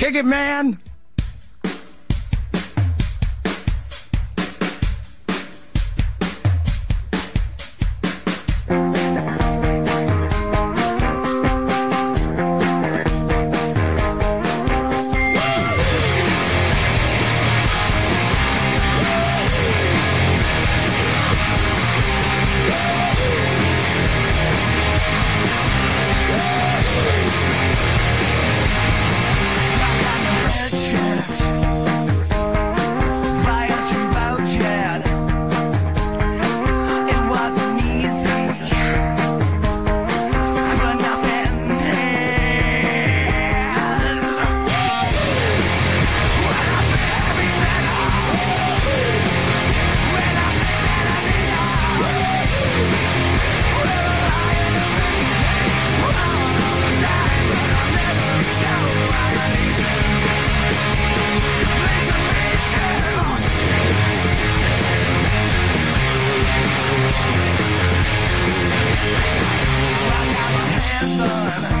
Kick it, man. done